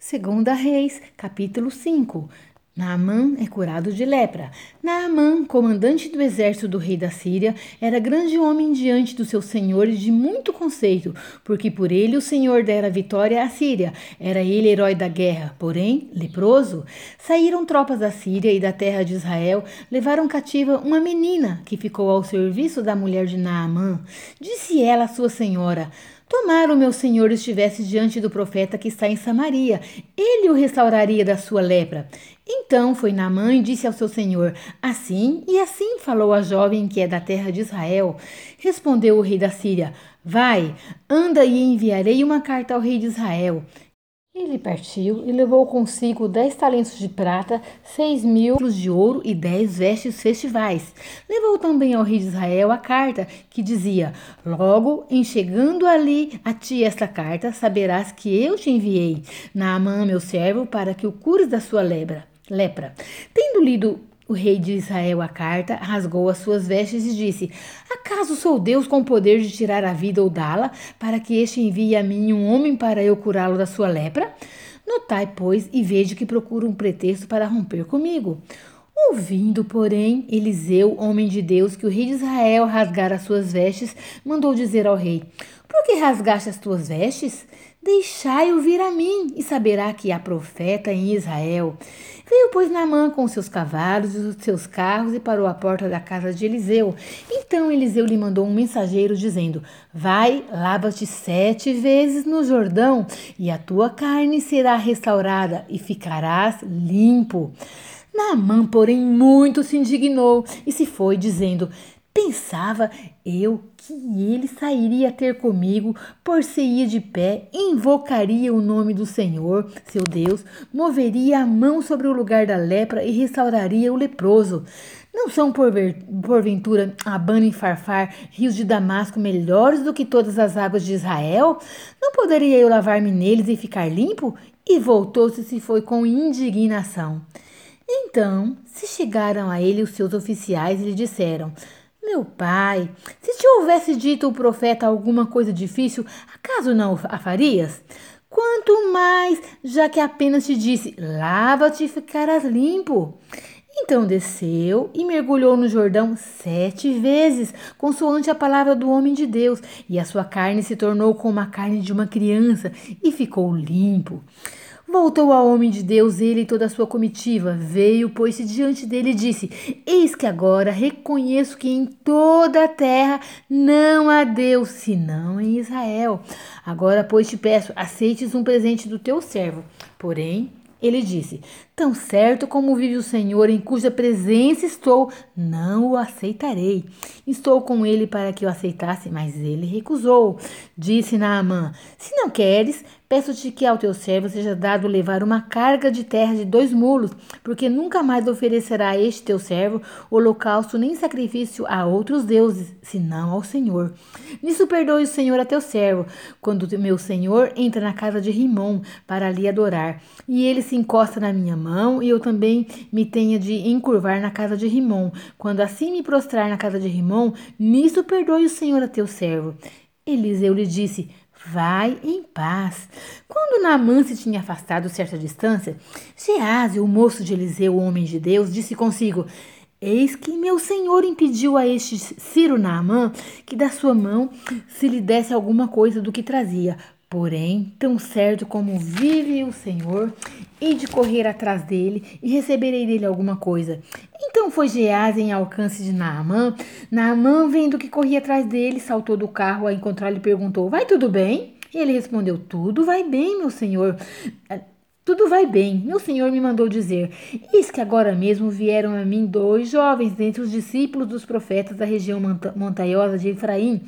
Segunda Reis, capítulo 5. Naamã é curado de lepra. Naamã, comandante do exército do rei da Síria, era grande homem diante dos seus senhores de muito conceito, porque por ele o Senhor dera vitória à Síria. Era ele herói da guerra, porém leproso. Saíram tropas da Síria e da terra de Israel, levaram cativa uma menina que ficou ao serviço da mulher de Naamã. Disse ela à sua senhora: Tomara o meu senhor estivesse diante do profeta que está em Samaria, ele o restauraria da sua lepra. Então foi Naamã e disse ao seu senhor: Assim e assim falou a jovem que é da terra de Israel. Respondeu o rei da Síria: Vai, anda e enviarei uma carta ao rei de Israel. Ele partiu e levou consigo dez talentos de prata, seis mil de ouro e dez vestes festivais. Levou também ao rei de Israel a carta que dizia: Logo, em chegando ali a ti esta carta, saberás que eu te enviei, Naamã, meu servo, para que o cures da sua lepra. lepra. Tendo lido o rei de Israel a carta, rasgou as suas vestes e disse: Acaso sou Deus com o poder de tirar a vida ou dá-la, para que este envie a mim um homem para eu curá-lo da sua lepra? Notai, pois, e vejo que procura um pretexto para romper comigo. Ouvindo, porém, Eliseu, homem de Deus, que o rei de Israel rasgara as suas vestes, mandou dizer ao rei: Por que rasgaste as tuas vestes? Deixai-o vir a mim, e saberá que há profeta em Israel. Veio, pois, Naamã com seus cavalos e os seus carros e parou à porta da casa de Eliseu. Então Eliseu lhe mandou um mensageiro, dizendo: Vai, lava-te sete vezes no Jordão, e a tua carne será restaurada, e ficarás limpo. Naamã, porém, muito se indignou e se foi, dizendo: Pensava eu que ele sairia ter comigo, por-se-ia de pé, invocaria o nome do Senhor, seu Deus, moveria a mão sobre o lugar da lepra e restauraria o leproso. Não são, porventura, Abana e Farfar, rios de Damasco, melhores do que todas as águas de Israel? Não poderia eu lavar-me neles e ficar limpo? E voltou-se e se foi com indignação. Então se chegaram a ele os seus oficiais e lhe disseram: meu pai, se te houvesse dito o profeta alguma coisa difícil, acaso não a farias? Quanto mais, já que apenas te disse: lava-te e ficarás limpo. Então desceu e mergulhou no Jordão sete vezes, consoante a palavra do homem de Deus, e a sua carne se tornou como a carne de uma criança e ficou limpo. Voltou ao homem de Deus, ele e toda a sua comitiva. Veio, pôs-se diante dele e disse: Eis que agora reconheço que em toda a terra não há Deus, senão em Israel. Agora, pois, te peço, aceites um presente do teu servo. Porém, ele disse: Tão certo como vive o Senhor, em cuja presença estou, não o aceitarei. Estou com ele para que o aceitasse, mas ele recusou. Disse Naamã: Se não queres, Peço-te que ao teu servo seja dado levar uma carga de terra de dois mulos, porque nunca mais oferecerá a este teu servo holocausto nem sacrifício a outros deuses, senão ao Senhor. Nisso perdoe o Senhor a teu servo, quando meu senhor entra na casa de Rimon para ali adorar, e ele se encosta na minha mão, e eu também me tenha de encurvar na casa de Rimon. Quando assim me prostrar na casa de Rimon, nisso perdoe o Senhor a teu servo. Eliseu lhe disse: Vai em paz. Quando Naamã se tinha afastado certa distância, Gease, o moço de Eliseu, o homem de Deus, disse consigo: Eis que meu senhor impediu a este Ciro Naamã que da sua mão se lhe desse alguma coisa do que trazia. Porém, tão certo como vive o Senhor, hei de correr atrás dele e receberei dele alguma coisa. Então foi Gease em alcance de Naamã. Naamã, vendo que corria atrás dele, saltou do carro a encontrá-lo e perguntou: Vai tudo bem? E ele respondeu: Tudo vai bem, meu senhor. Tudo vai bem. Meu senhor me mandou dizer: Eis que agora mesmo vieram a mim dois jovens dentre os discípulos dos profetas da região montanhosa de Efraim.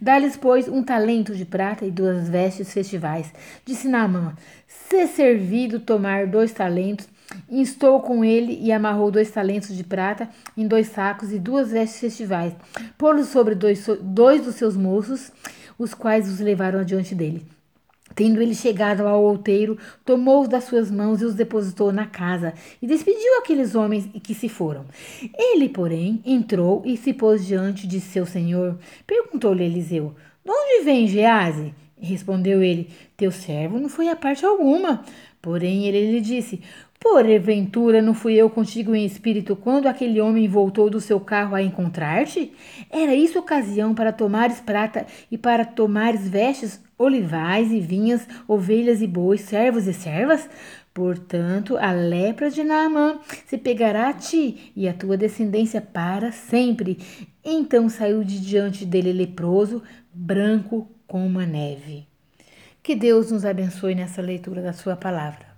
Dá-lhes, pois, um talento de prata e duas vestes festivais. Disse Naamã: Se servido tomar dois talentos, instou com ele e amarrou dois talentos de prata em dois sacos e duas vestes festivais. Pô-los sobre dois, dois dos seus moços, os quais os levaram adiante dele. Tendo ele chegado ao outeiro, tomou-os das suas mãos e os depositou na casa, e despediu aqueles homens que se foram. Ele, porém, entrou e se pôs diante de seu senhor. Perguntou-lhe Eliseu: De onde vem Gease? Respondeu ele: Teu servo não foi a parte alguma. Porém, ele lhe disse: Porventura não fui eu contigo em espírito quando aquele homem voltou do seu carro a encontrar-te? Era isso ocasião para tomares prata e para tomares vestes, olivais e vinhas, ovelhas e bois, servos e servas? Portanto, a lepra de Naamã se pegará a ti e a tua descendência para sempre. Então saiu de diante dele leproso, branco como a neve. Que Deus nos abençoe nessa leitura da Sua palavra.